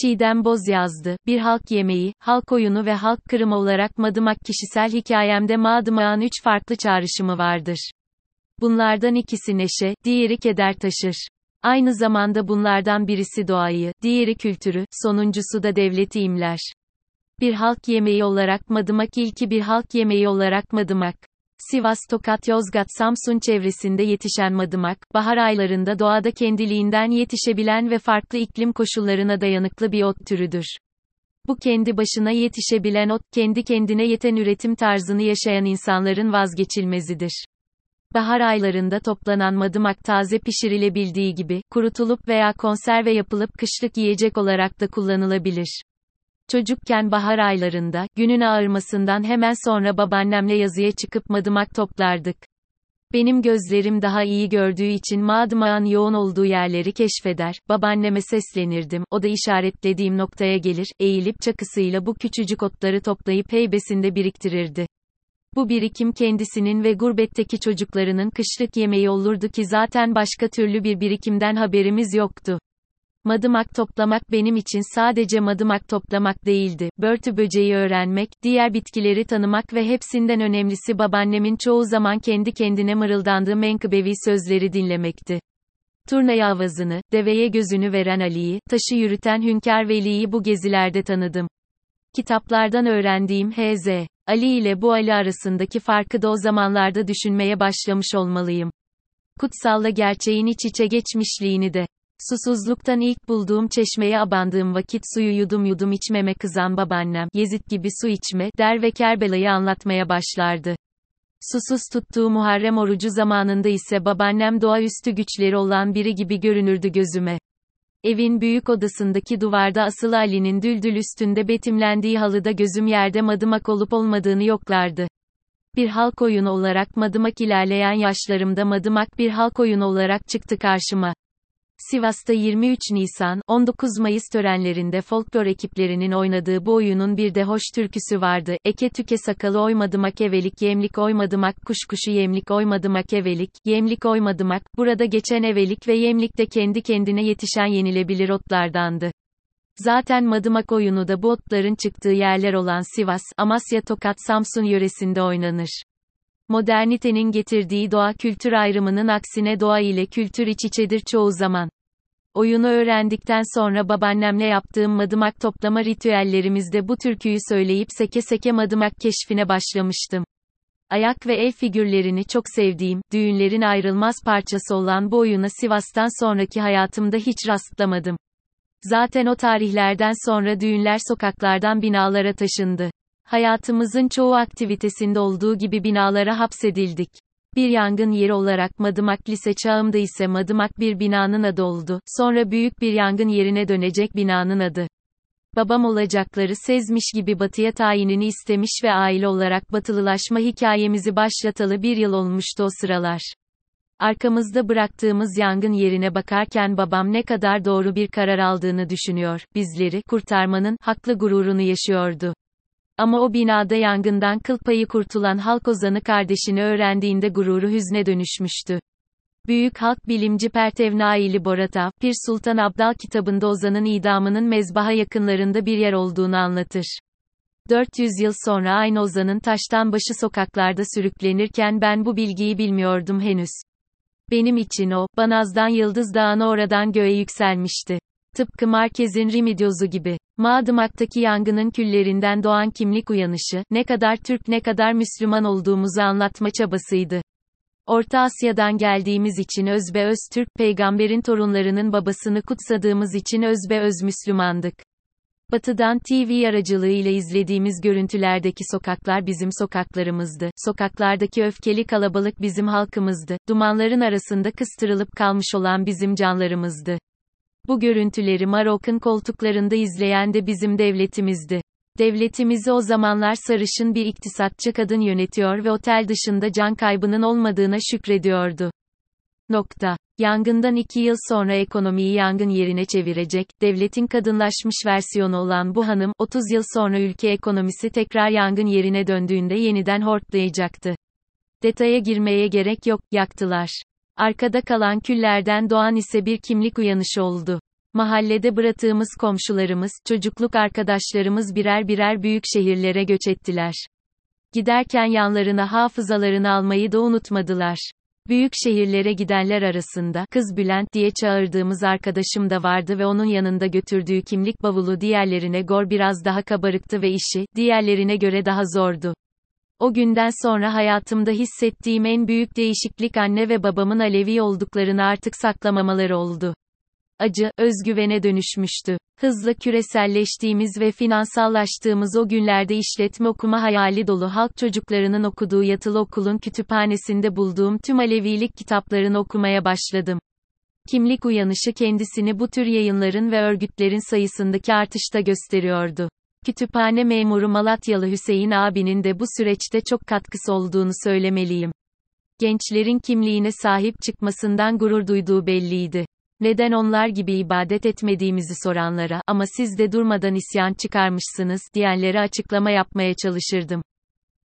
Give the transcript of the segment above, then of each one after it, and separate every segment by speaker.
Speaker 1: Çiğdem Boz yazdı. Bir halk yemeği, halk oyunu ve halk kırımı olarak madımak kişisel hikayemde madımağın üç farklı çağrışımı vardır. Bunlardan ikisi neşe, diğeri keder taşır. Aynı zamanda bunlardan birisi doğayı, diğeri kültürü, sonuncusu da devleti imler. Bir halk yemeği olarak madımak ilki bir halk yemeği olarak madımak. Sivas, Tokat, Yozgat, Samsun çevresinde yetişen madımak, bahar aylarında doğada kendiliğinden yetişebilen ve farklı iklim koşullarına dayanıklı bir ot türüdür. Bu kendi başına yetişebilen ot, kendi kendine yeten üretim tarzını yaşayan insanların vazgeçilmezidir. Bahar aylarında toplanan madımak taze pişirilebildiği gibi, kurutulup veya konserve yapılıp kışlık yiyecek olarak da kullanılabilir. Çocukken bahar aylarında, günün ağırmasından hemen sonra babaannemle yazıya çıkıp madımak toplardık. Benim gözlerim daha iyi gördüğü için madımağın yoğun olduğu yerleri keşfeder, babaanneme seslenirdim, o da işaretlediğim noktaya gelir, eğilip çakısıyla bu küçücük otları toplayıp heybesinde biriktirirdi. Bu birikim kendisinin ve gurbetteki çocuklarının kışlık yemeği olurdu ki zaten başka türlü bir birikimden haberimiz yoktu. Madımak toplamak benim için sadece madımak toplamak değildi. Börtü böceği öğrenmek, diğer bitkileri tanımak ve hepsinden önemlisi babaannemin çoğu zaman kendi kendine mırıldandığı menkıbevi sözleri dinlemekti. Turna avazını, deveye gözünü veren Ali'yi, taşı yürüten Hünkar Veli'yi bu gezilerde tanıdım. Kitaplardan öğrendiğim H.Z. Ali ile bu Ali arasındaki farkı da o zamanlarda düşünmeye başlamış olmalıyım. Kutsalla gerçeğin iç içe geçmişliğini de. Susuzluktan ilk bulduğum çeşmeye abandığım vakit suyu yudum yudum içmeme kızan babaannem, Yezid gibi su içme, der ve Kerbela'yı anlatmaya başlardı. Susuz tuttuğu Muharrem orucu zamanında ise babaannem doğaüstü güçleri olan biri gibi görünürdü gözüme. Evin büyük odasındaki duvarda asılı Ali'nin düldül üstünde betimlendiği halıda gözüm yerde madımak olup olmadığını yoklardı. Bir halk oyunu olarak madımak ilerleyen yaşlarımda madımak bir halk oyunu olarak çıktı karşıma. Sivas'ta 23 Nisan, 19 Mayıs törenlerinde folklor ekiplerinin oynadığı bu oyunun bir de hoş türküsü vardı. Eke tüke sakalı oymadımak evelik yemlik oymadımak kuşkuşu yemlik oymadımak evelik, yemlik oymadımak, burada geçen evelik ve yemlik de kendi kendine yetişen yenilebilir otlardandı. Zaten madımak oyunu da bu otların çıktığı yerler olan Sivas, Amasya Tokat Samsun yöresinde oynanır. Modernitenin getirdiği doğa kültür ayrımının aksine doğa ile kültür iç içedir çoğu zaman. Oyunu öğrendikten sonra babaannemle yaptığım madımak toplama ritüellerimizde bu türküyü söyleyip seke seke madımak keşfine başlamıştım. Ayak ve el figürlerini çok sevdiğim, düğünlerin ayrılmaz parçası olan bu oyuna Sivas'tan sonraki hayatımda hiç rastlamadım. Zaten o tarihlerden sonra düğünler sokaklardan binalara taşındı. Hayatımızın çoğu aktivitesinde olduğu gibi binalara hapsedildik. Bir yangın yeri olarak Madımak lise çağımda ise Madımak bir binanın adı oldu, sonra büyük bir yangın yerine dönecek binanın adı. Babam olacakları sezmiş gibi batıya tayinini istemiş ve aile olarak batılılaşma hikayemizi başlatalı bir yıl olmuştu o sıralar. Arkamızda bıraktığımız yangın yerine bakarken babam ne kadar doğru bir karar aldığını düşünüyor, bizleri kurtarmanın haklı gururunu yaşıyordu. Ama o binada yangından kıl payı kurtulan halk ozanı kardeşini öğrendiğinde gururu hüzne dönüşmüştü. Büyük halk bilimci Pertev Naili Borata, Pir Sultan Abdal kitabında ozanın idamının mezbaha yakınlarında bir yer olduğunu anlatır. 400 yıl sonra aynı ozanın taştan başı sokaklarda sürüklenirken ben bu bilgiyi bilmiyordum henüz. Benim için o, Banaz'dan Yıldız Dağı'na oradan göğe yükselmişti. Tıpkı Marquez'in Remidiozu gibi. Madımak'taki yangının küllerinden doğan kimlik uyanışı, ne kadar Türk ne kadar Müslüman olduğumuzu anlatma çabasıydı. Orta Asya'dan geldiğimiz için özbe öz Türk, peygamberin torunlarının babasını kutsadığımız için özbe öz Müslümandık. Batıdan TV aracılığıyla izlediğimiz görüntülerdeki sokaklar bizim sokaklarımızdı. Sokaklardaki öfkeli kalabalık bizim halkımızdı. Dumanların arasında kıstırılıp kalmış olan bizim canlarımızdı. Bu görüntüleri Marok'un koltuklarında izleyen de bizim devletimizdi. Devletimizi o zamanlar sarışın bir iktisatçı kadın yönetiyor ve otel dışında can kaybının olmadığına şükrediyordu. Nokta. Yangından iki yıl sonra ekonomiyi yangın yerine çevirecek, devletin kadınlaşmış versiyonu olan bu hanım, 30 yıl sonra ülke ekonomisi tekrar yangın yerine döndüğünde yeniden hortlayacaktı. Detaya girmeye gerek yok, yaktılar. Arkada kalan küllerden doğan ise bir kimlik uyanışı oldu. Mahallede bıraktığımız komşularımız, çocukluk arkadaşlarımız birer birer büyük şehirlere göç ettiler. Giderken yanlarına hafızalarını almayı da unutmadılar. Büyük şehirlere gidenler arasında, kız Bülent diye çağırdığımız arkadaşım da vardı ve onun yanında götürdüğü kimlik bavulu diğerlerine gor biraz daha kabarıktı ve işi, diğerlerine göre daha zordu. O günden sonra hayatımda hissettiğim en büyük değişiklik anne ve babamın Alevi olduklarını artık saklamamaları oldu acı, özgüvene dönüşmüştü. Hızla küreselleştiğimiz ve finansallaştığımız o günlerde işletme okuma hayali dolu halk çocuklarının okuduğu yatılı okulun kütüphanesinde bulduğum tüm Alevilik kitaplarını okumaya başladım. Kimlik uyanışı kendisini bu tür yayınların ve örgütlerin sayısındaki artışta gösteriyordu. Kütüphane memuru Malatyalı Hüseyin abinin de bu süreçte çok katkısı olduğunu söylemeliyim. Gençlerin kimliğine sahip çıkmasından gurur duyduğu belliydi. Neden onlar gibi ibadet etmediğimizi soranlara, ama siz de durmadan isyan çıkarmışsınız, diyenlere açıklama yapmaya çalışırdım.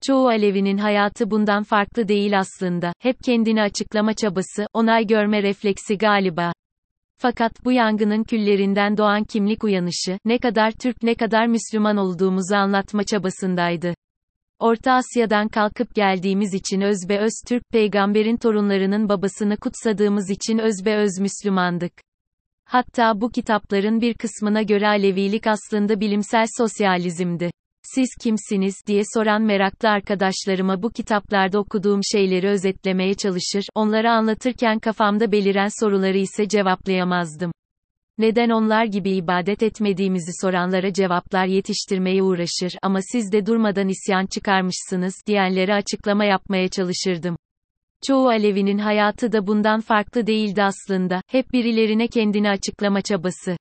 Speaker 1: Çoğu Alevi'nin hayatı bundan farklı değil aslında, hep kendini açıklama çabası, onay görme refleksi galiba. Fakat bu yangının küllerinden doğan kimlik uyanışı, ne kadar Türk ne kadar Müslüman olduğumuzu anlatma çabasındaydı. Orta Asya'dan kalkıp geldiğimiz için özbe öz Türk peygamberin torunlarının babasını kutsadığımız için özbe öz Müslümandık. Hatta bu kitapların bir kısmına göre Alevilik aslında bilimsel sosyalizmdi. Siz kimsiniz diye soran meraklı arkadaşlarıma bu kitaplarda okuduğum şeyleri özetlemeye çalışır, onlara anlatırken kafamda beliren soruları ise cevaplayamazdım. Neden onlar gibi ibadet etmediğimizi soranlara cevaplar yetiştirmeye uğraşır ama siz de durmadan isyan çıkarmışsınız diyenlere açıklama yapmaya çalışırdım. Çoğu Alevi'nin hayatı da bundan farklı değildi aslında, hep birilerine kendini açıklama çabası.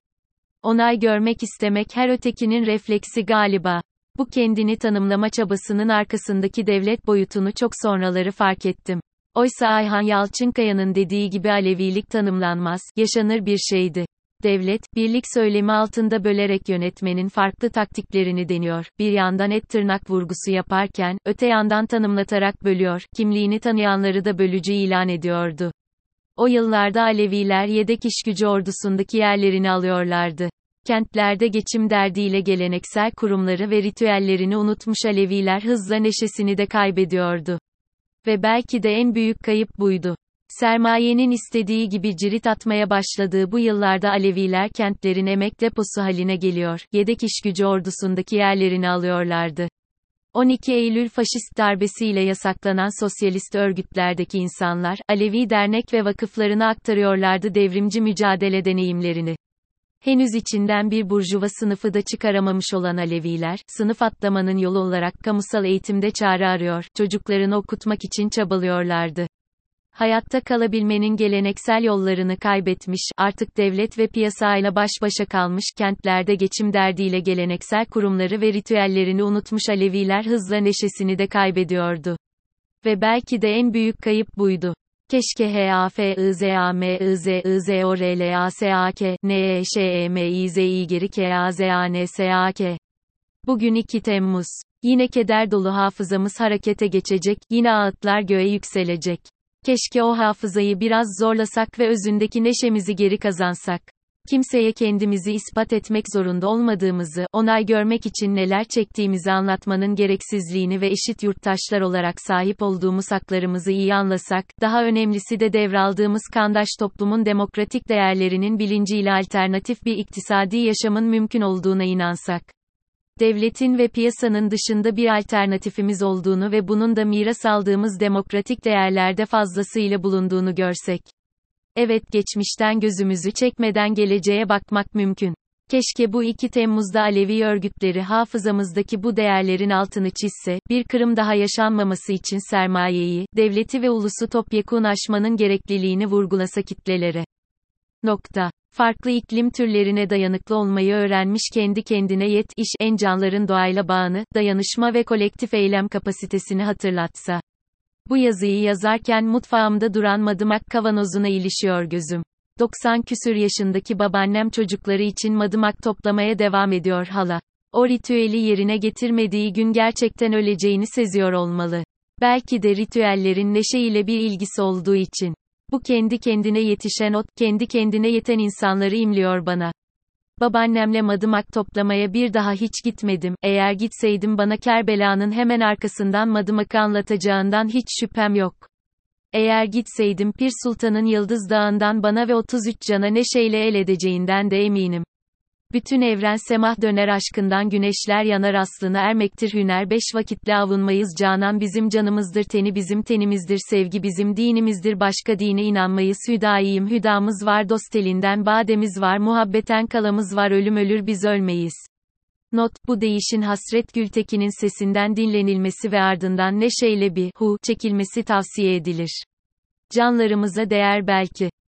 Speaker 1: Onay görmek istemek her ötekinin refleksi galiba. Bu kendini tanımlama çabasının arkasındaki devlet boyutunu çok sonraları fark ettim. Oysa Ayhan Yalçınkaya'nın dediği gibi Alevilik tanımlanmaz, yaşanır bir şeydi devlet, birlik söylemi altında bölerek yönetmenin farklı taktiklerini deniyor, bir yandan et tırnak vurgusu yaparken, öte yandan tanımlatarak bölüyor, kimliğini tanıyanları da bölücü ilan ediyordu. O yıllarda Aleviler yedek işgücü ordusundaki yerlerini alıyorlardı. Kentlerde geçim derdiyle geleneksel kurumları ve ritüellerini unutmuş Aleviler hızla neşesini de kaybediyordu. Ve belki de en büyük kayıp buydu. Sermayenin istediği gibi cirit atmaya başladığı bu yıllarda Aleviler kentlerin emek deposu haline geliyor, yedek işgücü ordusundaki yerlerini alıyorlardı. 12 Eylül faşist darbesiyle yasaklanan sosyalist örgütlerdeki insanlar, Alevi dernek ve vakıflarına aktarıyorlardı devrimci mücadele deneyimlerini. Henüz içinden bir burjuva sınıfı da çıkaramamış olan Aleviler, sınıf atlamanın yolu olarak kamusal eğitimde çare arıyor, çocuklarını okutmak için çabalıyorlardı hayatta kalabilmenin geleneksel yollarını kaybetmiş, artık devlet ve piyasayla baş başa kalmış kentlerde geçim derdiyle geleneksel kurumları ve ritüellerini unutmuş Aleviler hızla neşesini de kaybediyordu. Ve belki de en büyük kayıp buydu. Keşke H A F I Z A M I Z I Z O R L A S A K N E Ş E M I Z I geri K A Z A N S A K Bugün 2 Temmuz. Yine keder dolu hafızamız harekete geçecek, yine ağıtlar göğe yükselecek. Keşke o hafızayı biraz zorlasak ve özündeki neşemizi geri kazansak. Kimseye kendimizi ispat etmek zorunda olmadığımızı, onay görmek için neler çektiğimizi anlatmanın gereksizliğini ve eşit yurttaşlar olarak sahip olduğumuz haklarımızı iyi anlasak, daha önemlisi de devraldığımız kandaş toplumun demokratik değerlerinin bilinciyle alternatif bir iktisadi yaşamın mümkün olduğuna inansak devletin ve piyasanın dışında bir alternatifimiz olduğunu ve bunun da miras aldığımız demokratik değerlerde fazlasıyla bulunduğunu görsek. Evet geçmişten gözümüzü çekmeden geleceğe bakmak mümkün. Keşke bu 2 Temmuz'da Alevi örgütleri hafızamızdaki bu değerlerin altını çizse, bir kırım daha yaşanmaması için sermayeyi, devleti ve ulusu topyekun aşmanın gerekliliğini vurgulasa kitlelere. Nokta. Farklı iklim türlerine dayanıklı olmayı öğrenmiş kendi kendine yet iş en canların doğayla bağını, dayanışma ve kolektif eylem kapasitesini hatırlatsa. Bu yazıyı yazarken mutfağımda duran madımak kavanozuna ilişiyor gözüm. 90 küsür yaşındaki babaannem çocukları için madımak toplamaya devam ediyor hala. O ritüeli yerine getirmediği gün gerçekten öleceğini seziyor olmalı. Belki de ritüellerin neşe ile bir ilgisi olduğu için. Bu kendi kendine yetişen ot, kendi kendine yeten insanları imliyor bana. Babaannemle madımak toplamaya bir daha hiç gitmedim. Eğer gitseydim bana Kerbela'nın hemen arkasından madımakı anlatacağından hiç şüphem yok. Eğer gitseydim Pir Sultan'ın Yıldız Dağı'ndan bana ve 33 cana neşeyle el edeceğinden de eminim. Bütün evren semah döner aşkından güneşler yanar aslına ermektir hüner beş vakitle avunmayız canan bizim canımızdır teni bizim tenimizdir sevgi bizim dinimizdir başka dine inanmayız hüdayiyim hüdamız var dost elinden bademiz var muhabbeten kalamız var ölüm ölür biz ölmeyiz. Not, bu değişin Hasret Gültekin'in sesinden dinlenilmesi ve ardından neşeyle bir hu çekilmesi tavsiye edilir. Canlarımıza değer belki.